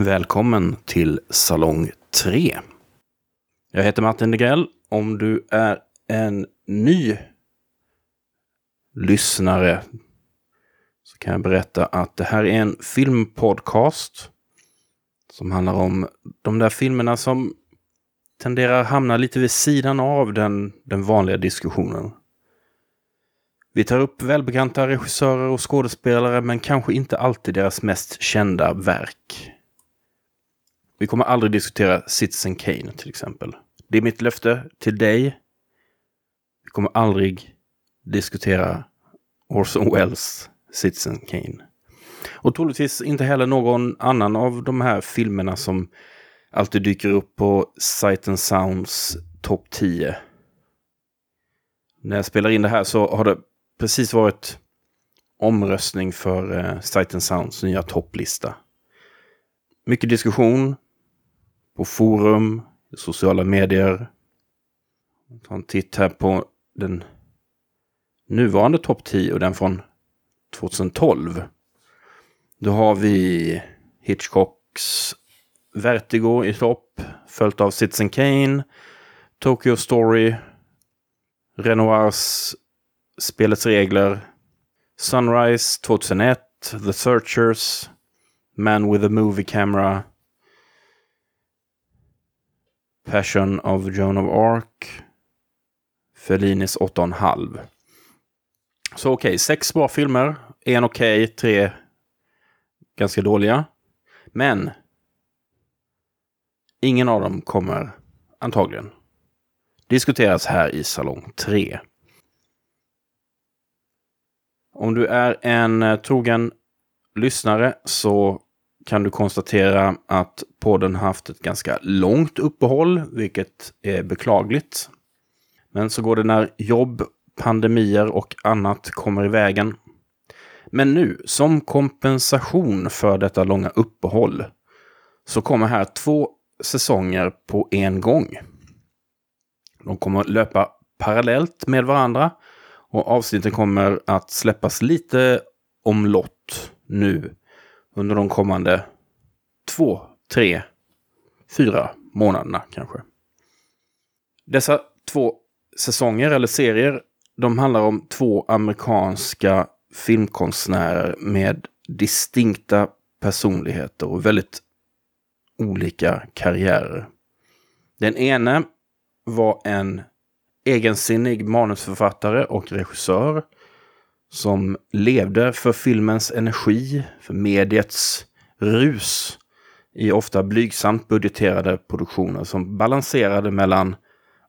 Välkommen till Salong 3. Jag heter Martin Degrell. Om du är en ny lyssnare så kan jag berätta att det här är en filmpodcast som handlar om de där filmerna som tenderar hamna lite vid sidan av den, den vanliga diskussionen. Vi tar upp välbekanta regissörer och skådespelare men kanske inte alltid deras mest kända verk. Vi kommer aldrig diskutera Citizen Kane till exempel. Det är mitt löfte till dig. Vi kommer aldrig diskutera Orson Welles Citizen Kane. Och troligtvis inte heller någon annan av de här filmerna som alltid dyker upp på Sight and Sounds topp 10. När jag spelar in det här så har det precis varit omröstning för eh, Sight and Sounds nya topplista. Mycket diskussion på forum, sociala medier. Ta en titt här på den nuvarande topp 10 och den från 2012. Då har vi Hitchcocks Vertigo i topp, följt av Citizen Kane, Tokyo Story, Renoirs Spelets regler, Sunrise 2001, The Searchers, Man with a Movie Camera, Passion of Joan of Arc, Fellinis 8,5. Så okej, okay, sex bra filmer, en okej, okay, tre ganska dåliga. Men ingen av dem kommer antagligen diskuteras här i Salong 3. Om du är en eh, trogen lyssnare så kan du konstatera att podden haft ett ganska långt uppehåll, vilket är beklagligt. Men så går det när jobb, pandemier och annat kommer i vägen. Men nu, som kompensation för detta långa uppehåll, så kommer här två säsonger på en gång. De kommer löpa parallellt med varandra och avsnitten kommer att släppas lite omlott nu under de kommande två, tre, fyra månaderna kanske. Dessa två säsonger eller serier, de handlar om två amerikanska filmkonstnärer med distinkta personligheter och väldigt olika karriärer. Den ene var en egensinnig manusförfattare och regissör som levde för filmens energi, för mediets rus i ofta blygsamt budgeterade produktioner som balanserade mellan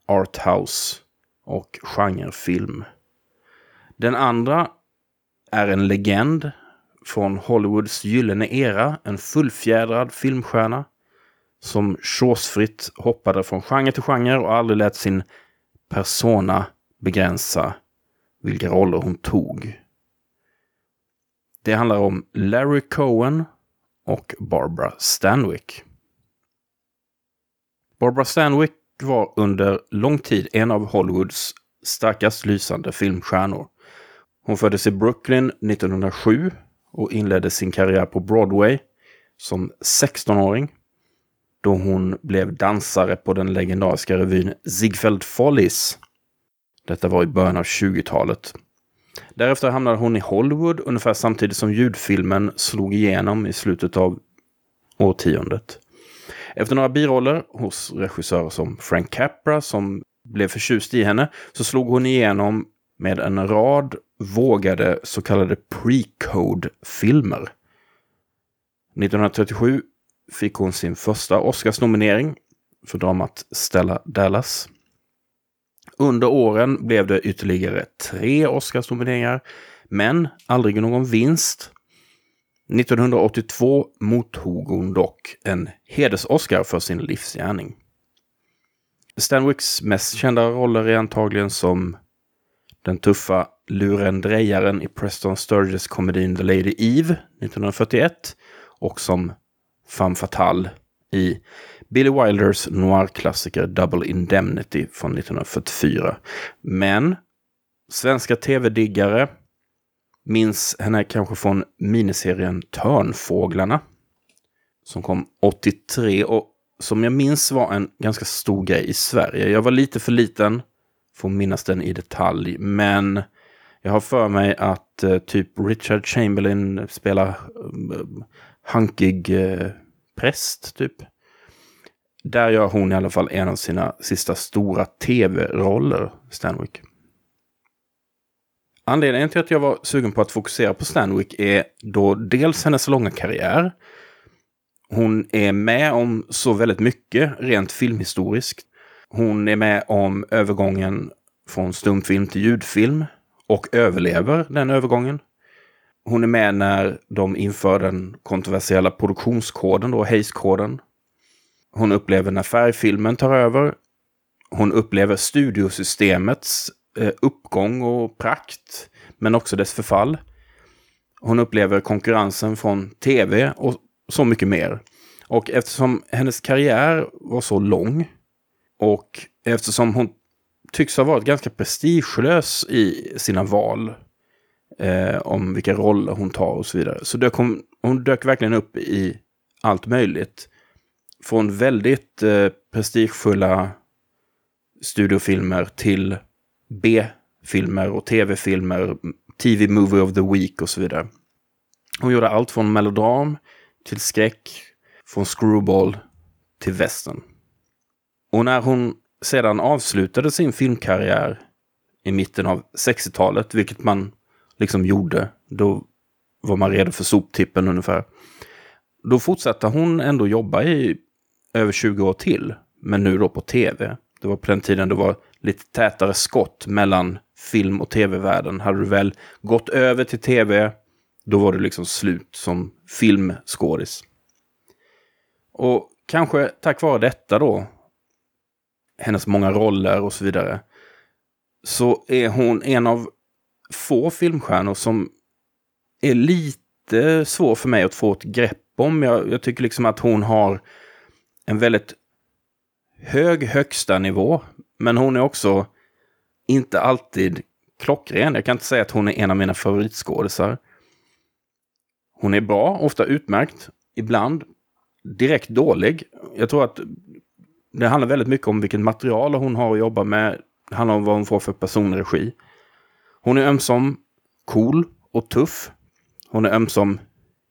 arthouse och genrefilm. Den andra är en legend från Hollywoods gyllene era, en fullfjädrad filmstjärna som chosefritt hoppade från genre till genre och aldrig lät sin persona begränsa vilka roller hon tog. Det handlar om Larry Cohen och Barbara Stanwyck. Barbara Stanwyck var under lång tid en av Hollywoods starkast lysande filmstjärnor. Hon föddes i Brooklyn 1907 och inledde sin karriär på Broadway som 16-åring då hon blev dansare på den legendariska revyn Ziegfeld Follies. Detta var i början av 20-talet. Därefter hamnade hon i Hollywood ungefär samtidigt som ljudfilmen slog igenom i slutet av årtiondet. Efter några biroller hos regissörer som Frank Capra som blev förtjust i henne så slog hon igenom med en rad vågade så kallade pre-code-filmer. 1937 fick hon sin första Oscarsnominering för dramat Stella Dallas. Under åren blev det ytterligare tre Oscarsnomineringar, men aldrig någon vinst. 1982 mottog hon dock en heders-Oscar för sin livsgärning. Stanwicks mest kända roller är antagligen som den tuffa lurendrejaren i Preston Sturges komedin The Lady Eve 1941 och som femme fatale i Billy Wilders noir-klassiker Double Indemnity från 1944. Men svenska tv-diggare minns henne kanske från miniserien Törnfåglarna. som kom 83 och som jag minns var en ganska stor grej i Sverige. Jag var lite för liten för att minnas den i detalj, men jag har för mig att eh, typ Richard Chamberlain spelar eh, hankig eh, präst, typ. Där gör hon i alla fall en av sina sista stora tv-roller, Stanwick. Anledningen till att jag var sugen på att fokusera på Stanwick är då dels hennes långa karriär. Hon är med om så väldigt mycket rent filmhistoriskt. Hon är med om övergången från stumfilm till ljudfilm och överlever den övergången. Hon är med när de inför den kontroversiella produktionskoden, då Hayes-koden. Hon upplever när färgfilmen tar över. Hon upplever studiosystemets eh, uppgång och prakt, men också dess förfall. Hon upplever konkurrensen från tv och så mycket mer. Och eftersom hennes karriär var så lång och eftersom hon tycks ha varit ganska prestigelös i sina val eh, om vilka roller hon tar och så vidare. Så dök hon, hon dök verkligen upp i allt möjligt. Från väldigt eh, prestigefulla studiofilmer till B-filmer och tv-filmer, TV Movie of the Week och så vidare. Hon gjorde allt från melodram till skräck, från screwball till västern. Och när hon sedan avslutade sin filmkarriär i mitten av 60-talet, vilket man liksom gjorde, då var man redo för soptippen ungefär. Då fortsatte hon ändå jobba i över 20 år till, men nu då på tv. Det var på den tiden det var lite tätare skott mellan film och tv-världen. Hade du väl gått över till tv, då var det liksom slut som filmskådis. Och kanske tack vare detta då, hennes många roller och så vidare, så är hon en av få filmstjärnor som är lite svår för mig att få ett grepp om. Jag, jag tycker liksom att hon har en väldigt hög högsta nivå. Men hon är också inte alltid klockren. Jag kan inte säga att hon är en av mina favoritskådisar. Hon är bra, ofta utmärkt. Ibland direkt dålig. Jag tror att det handlar väldigt mycket om vilket material hon har att jobba med. Det handlar om vad hon får för personregi. Hon är ömsom cool och tuff. Hon är ömsom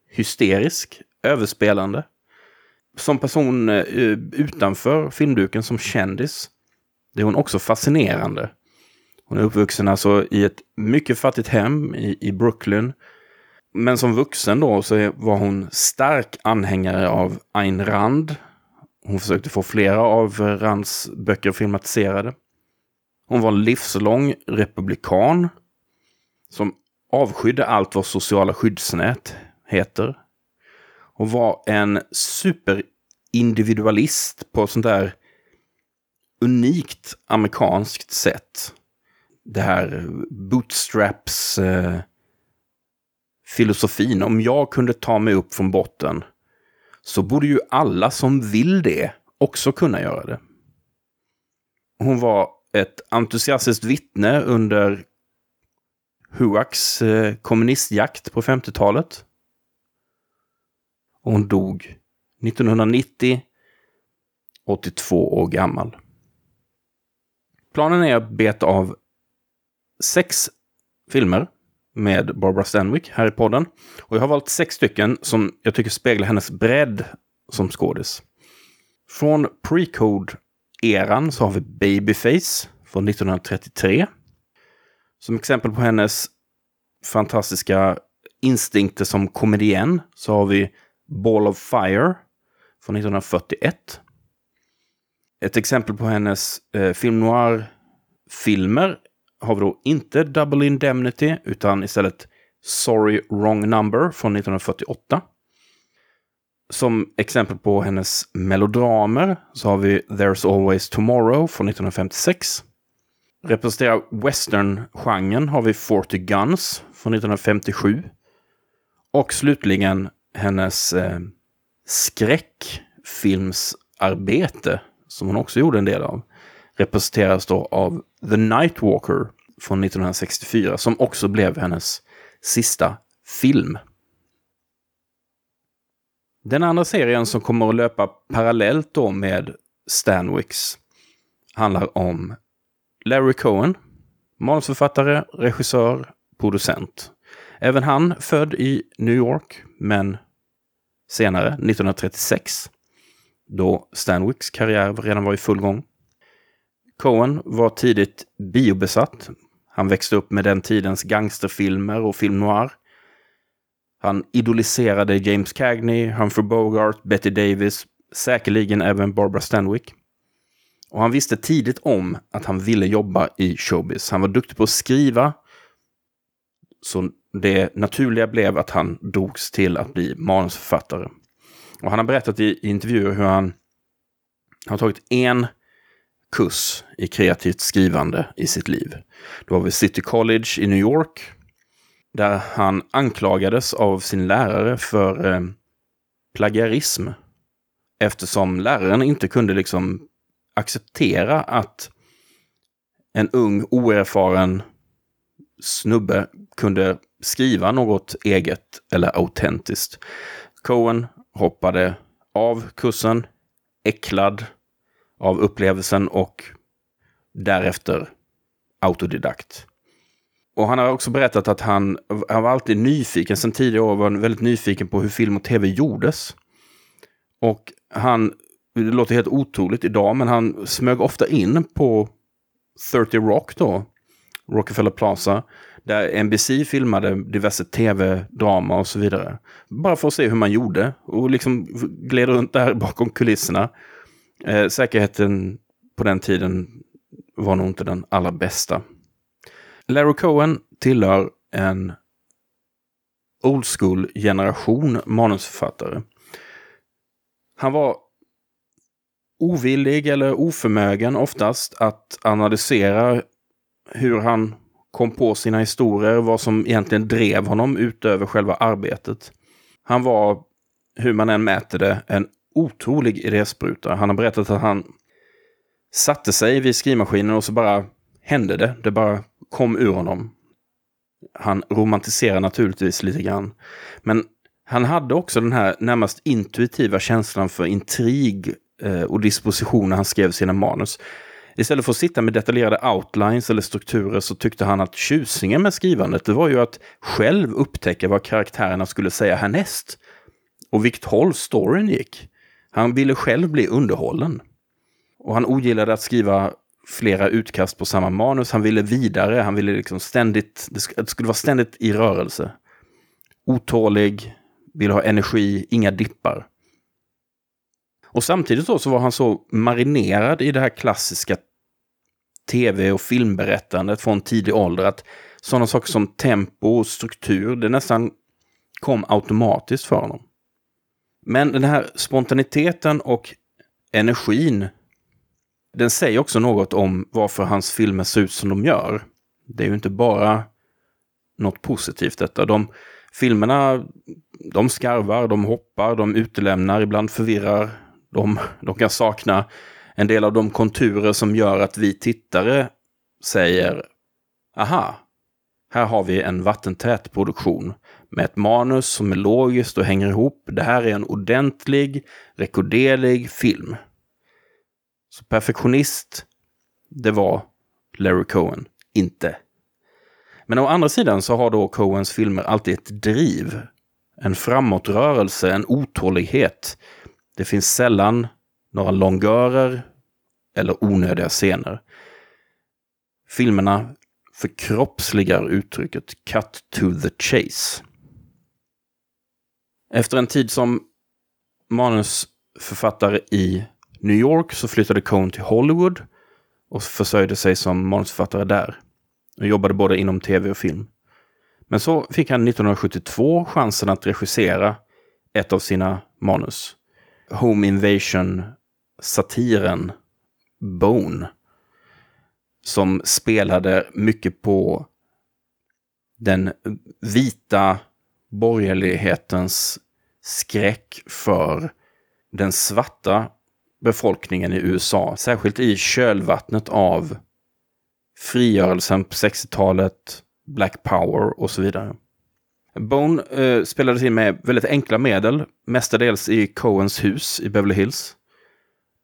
hysterisk, överspelande som person eh, eh, utanför filmduken som kändis, det är hon också fascinerande. Hon är uppvuxen alltså i ett mycket fattigt hem i, i Brooklyn. Men som vuxen då så var hon stark anhängare av Ayn Rand. Hon försökte få flera av Rands böcker filmatiserade. Hon var livslång republikan som avskydde allt vad sociala skyddsnät heter och var en superindividualist på ett sånt där unikt amerikanskt sätt. Det här bootstraps eh, filosofin. Om jag kunde ta mig upp från botten så borde ju alla som vill det också kunna göra det. Hon var ett entusiastiskt vittne under Huaks eh, kommunistjakt på 50-talet. Och hon dog 1990, 82 år gammal. Planen är att beta av sex filmer med Barbara Stanwyck här i podden. Och jag har valt sex stycken som jag tycker speglar hennes bredd som skådis. Från pre-code-eran så har vi Babyface från 1933. Som exempel på hennes fantastiska instinkter som komedien så har vi Ball of Fire från 1941. Ett exempel på hennes eh, film noir-filmer har vi då inte Double Indemnity utan istället Sorry Wrong Number från 1948. Som exempel på hennes melodramer så har vi There's Always Tomorrow från 1956. Representerar western-genren har vi 40 Guns från 1957. Och slutligen hennes eh, skräckfilmsarbete, som hon också gjorde en del av, representeras då av The Nightwalker från 1964, som också blev hennes sista film. Den andra serien som kommer att löpa parallellt då med Stanwicks handlar om Larry Cohen, manusförfattare, regissör, producent. Även han född i New York, men senare, 1936, då Stanwicks karriär redan var i full gång. Cohen var tidigt biobesatt. Han växte upp med den tidens gangsterfilmer och film noir. Han idoliserade James Cagney, Humphrey Bogart, Betty Davis, säkerligen även Barbara Stanwyck. Och han visste tidigt om att han ville jobba i showbiz. Han var duktig på att skriva. Så det naturliga blev att han dogs till att bli manusförfattare. Och han har berättat i, i intervjuer hur han har tagit en kurs i kreativt skrivande i sitt liv. Det var vid City College i New York. Där han anklagades av sin lärare för eh, plagiarism. Eftersom läraren inte kunde liksom acceptera att en ung oerfaren snubbe kunde skriva något eget eller autentiskt. Cohen hoppade av kursen, äcklad av upplevelsen och därefter autodidakt. Och han har också berättat att han, han var alltid nyfiken, sen tidigare år var han väldigt nyfiken på hur film och tv gjordes. Och han, det låter helt otroligt idag, men han smög ofta in på 30 Rock då, Rockefeller Plaza, där NBC filmade diverse tv-drama och så vidare. Bara för att se hur man gjorde och liksom gled runt där bakom kulisserna. Eh, säkerheten på den tiden var nog inte den allra bästa. Larry Cohen tillhör en old school-generation manusförfattare. Han var ovillig eller oförmögen oftast att analysera hur han kom på sina historier, vad som egentligen drev honom utöver själva arbetet. Han var, hur man än mäter det, en otrolig idéspruta. Han har berättat att han satte sig vid skrivmaskinen och så bara hände det. Det bara kom ur honom. Han romantiserar naturligtvis lite grann. Men han hade också den här närmast intuitiva känslan för intrig eh, och disposition när han skrev sina manus. Istället för att sitta med detaljerade outlines eller strukturer så tyckte han att tjusningen med skrivandet det var ju att själv upptäcka vad karaktärerna skulle säga härnäst. Och vilket håll storyn gick. Han ville själv bli underhållen. Och han ogillade att skriva flera utkast på samma manus. Han ville vidare, han ville liksom ständigt, det skulle vara ständigt i rörelse. Otålig, ville ha energi, inga dippar. Och samtidigt då så var han så marinerad i det här klassiska tv och filmberättandet från tidig ålder att sådana saker som tempo och struktur, det nästan kom automatiskt för honom. Men den här spontaniteten och energin, den säger också något om varför hans filmer ser ut som de gör. Det är ju inte bara något positivt detta. De filmerna, de skarvar, de hoppar, de utelämnar, ibland förvirrar. De, de kan sakna en del av de konturer som gör att vi tittare säger aha, här har vi en vattentät produktion med ett manus som är logiskt och hänger ihop. Det här är en ordentlig, rekorderlig film. Så perfektionist, det var Larry Cohen inte. Men å andra sidan så har då Coens filmer alltid ett driv. En framåtrörelse, en otålighet. Det finns sällan några longörer eller onödiga scener. Filmerna förkroppsligar uttrycket cut to the chase. Efter en tid som manusförfattare i New York så flyttade Cohn till Hollywood och försörjde sig som manusförfattare där. Och jobbade både inom tv och film. Men så fick han 1972 chansen att regissera ett av sina manus. Home Invasion-satiren Bone. Som spelade mycket på den vita borgerlighetens skräck för den svarta befolkningen i USA. Särskilt i kölvattnet av frigörelsen på 60-talet, Black Power och så vidare. Bone eh, spelades in med väldigt enkla medel, mestadels i Coens hus i Beverly Hills.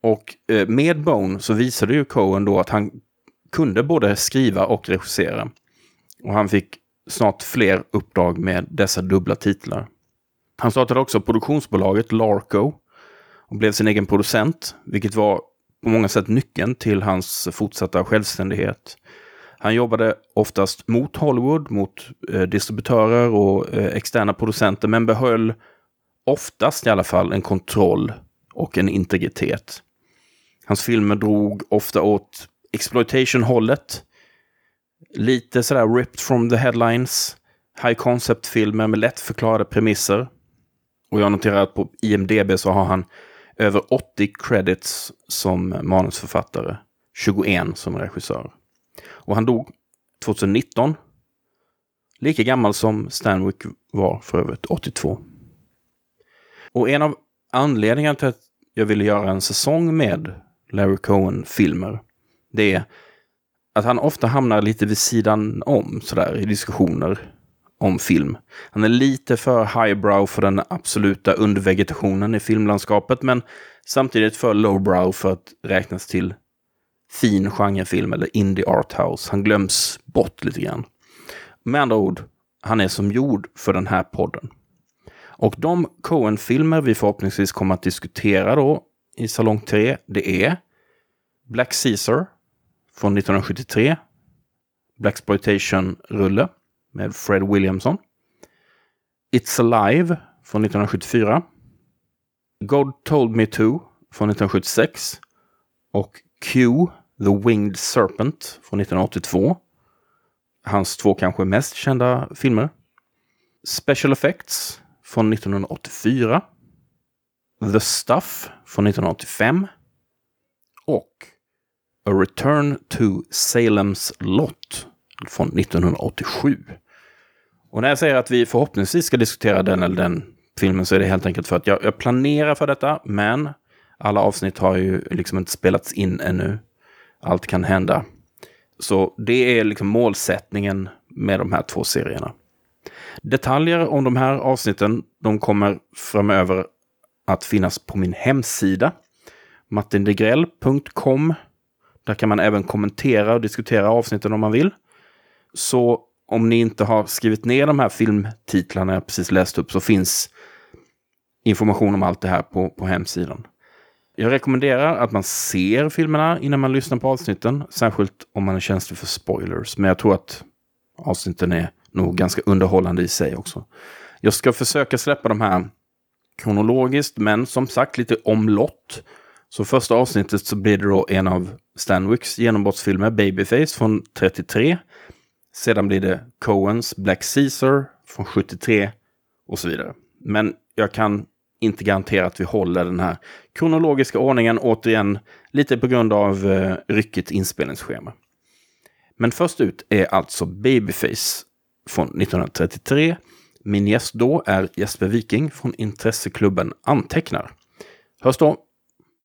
Och eh, med Bone så visade ju Coen då att han kunde både skriva och regissera. Och han fick snart fler uppdrag med dessa dubbla titlar. Han startade också produktionsbolaget Larco och blev sin egen producent, vilket var på många sätt nyckeln till hans fortsatta självständighet. Han jobbade oftast mot Hollywood, mot eh, distributörer och eh, externa producenter, men behöll oftast i alla fall en kontroll och en integritet. Hans filmer drog ofta åt exploitation-hållet. Lite sådär ripped from the headlines. High concept-filmer med lättförklarade premisser. Och jag noterar att på IMDB så har han över 80 credits som manusförfattare. 21 som regissör. Och han dog 2019. Lika gammal som Stanwyck var för övrigt, 82. Och en av anledningarna till att jag ville göra en säsong med Larry Cohen-filmer, det är att han ofta hamnar lite vid sidan om sådär i diskussioner om film. Han är lite för highbrow för den absoluta undervegetationen i filmlandskapet, men samtidigt för lowbrow för att räknas till fin genrefilm eller indie arthouse. Han glöms bort lite grann. Med andra ord, han är som gjord för den här podden. Och de Coen-filmer vi förhoppningsvis kommer att diskutera då i Salong 3, det är Black Caesar från 1973, Black rulle med Fred Williamson, It's Alive från 1974, God Told Me To från 1976 och Q, The Winged Serpent från 1982. Hans två kanske mest kända filmer. Special Effects från 1984. The Stuff från 1985. Och A Return to Salem's Lot från 1987. Och när jag säger att vi förhoppningsvis ska diskutera den eller den filmen så är det helt enkelt för att jag, jag planerar för detta, men alla avsnitt har ju liksom inte spelats in ännu. Allt kan hända. Så det är liksom målsättningen med de här två serierna. Detaljer om de här avsnitten, de kommer framöver att finnas på min hemsida. martindegrell.com. Där kan man även kommentera och diskutera avsnitten om man vill. Så om ni inte har skrivit ner de här filmtitlarna jag precis läst upp så finns information om allt det här på, på hemsidan. Jag rekommenderar att man ser filmerna innan man lyssnar på avsnitten. Särskilt om man är känslig för spoilers. Men jag tror att avsnitten är nog ganska underhållande i sig också. Jag ska försöka släppa de här kronologiskt, men som sagt lite omlott. Så första avsnittet så blir det då en av Stanwicks genombrottsfilmer, Babyface från 33. Sedan blir det Coens Black Caesar från 73 och så vidare. Men jag kan inte garantera att vi håller den här kronologiska ordningen, återigen lite på grund av eh, ryckigt inspelningsschema. Men först ut är alltså Babyface från 1933. Min gäst då är Jesper Viking från intresseklubben Antecknar. Hörs då!